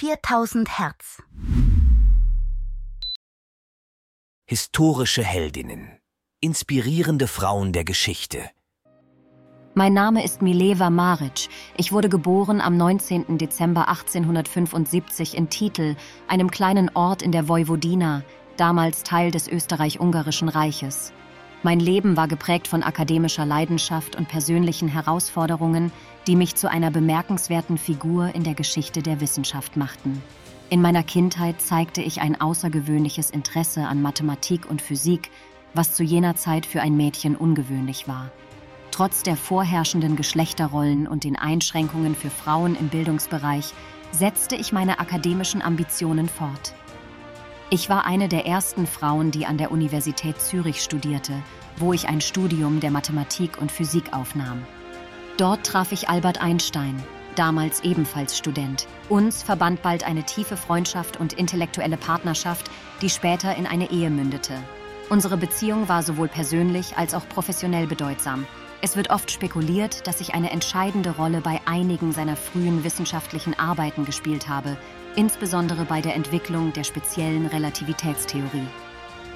4000 Hertz. Historische Heldinnen. Inspirierende Frauen der Geschichte. Mein Name ist Mileva Maric. Ich wurde geboren am 19. Dezember 1875 in Titel, einem kleinen Ort in der Vojvodina, damals Teil des Österreich-Ungarischen Reiches. Mein Leben war geprägt von akademischer Leidenschaft und persönlichen Herausforderungen, die mich zu einer bemerkenswerten Figur in der Geschichte der Wissenschaft machten. In meiner Kindheit zeigte ich ein außergewöhnliches Interesse an Mathematik und Physik, was zu jener Zeit für ein Mädchen ungewöhnlich war. Trotz der vorherrschenden Geschlechterrollen und den Einschränkungen für Frauen im Bildungsbereich setzte ich meine akademischen Ambitionen fort. Ich war eine der ersten Frauen, die an der Universität Zürich studierte, wo ich ein Studium der Mathematik und Physik aufnahm. Dort traf ich Albert Einstein, damals ebenfalls Student. Uns verband bald eine tiefe Freundschaft und intellektuelle Partnerschaft, die später in eine Ehe mündete. Unsere Beziehung war sowohl persönlich als auch professionell bedeutsam. Es wird oft spekuliert, dass ich eine entscheidende Rolle bei einigen seiner frühen wissenschaftlichen Arbeiten gespielt habe, insbesondere bei der Entwicklung der speziellen Relativitätstheorie.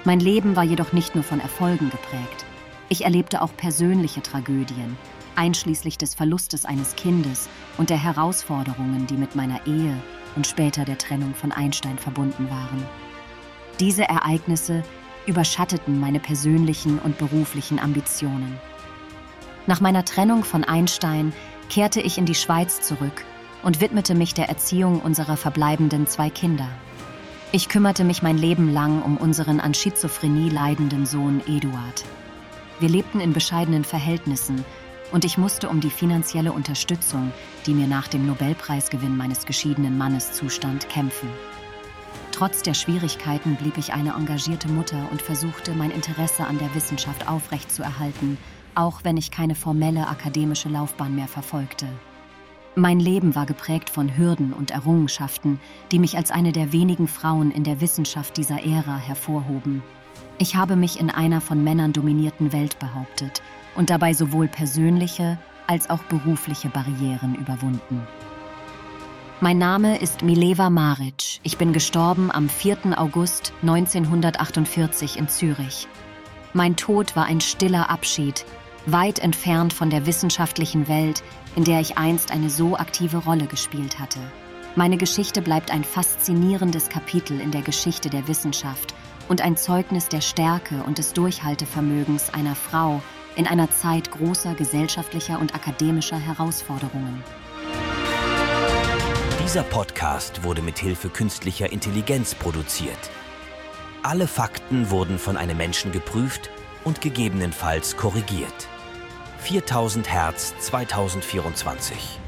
Mein Leben war jedoch nicht nur von Erfolgen geprägt. Ich erlebte auch persönliche Tragödien, einschließlich des Verlustes eines Kindes und der Herausforderungen, die mit meiner Ehe und später der Trennung von Einstein verbunden waren. Diese Ereignisse überschatteten meine persönlichen und beruflichen Ambitionen. Nach meiner Trennung von Einstein kehrte ich in die Schweiz zurück und widmete mich der Erziehung unserer verbleibenden zwei Kinder. Ich kümmerte mich mein Leben lang um unseren an Schizophrenie leidenden Sohn Eduard. Wir lebten in bescheidenen Verhältnissen und ich musste um die finanzielle Unterstützung, die mir nach dem Nobelpreisgewinn meines geschiedenen Mannes zustand, kämpfen. Trotz der Schwierigkeiten blieb ich eine engagierte Mutter und versuchte, mein Interesse an der Wissenschaft aufrechtzuerhalten, auch wenn ich keine formelle akademische Laufbahn mehr verfolgte. Mein Leben war geprägt von Hürden und Errungenschaften, die mich als eine der wenigen Frauen in der Wissenschaft dieser Ära hervorhoben. Ich habe mich in einer von Männern dominierten Welt behauptet und dabei sowohl persönliche als auch berufliche Barrieren überwunden. Mein Name ist Mileva Maric. Ich bin gestorben am 4. August 1948 in Zürich. Mein Tod war ein stiller Abschied, weit entfernt von der wissenschaftlichen Welt, in der ich einst eine so aktive Rolle gespielt hatte. Meine Geschichte bleibt ein faszinierendes Kapitel in der Geschichte der Wissenschaft und ein Zeugnis der Stärke und des Durchhaltevermögens einer Frau in einer Zeit großer gesellschaftlicher und akademischer Herausforderungen. Dieser Podcast wurde mit Hilfe künstlicher Intelligenz produziert. Alle Fakten wurden von einem Menschen geprüft und gegebenenfalls korrigiert. 4000 Hertz 2024.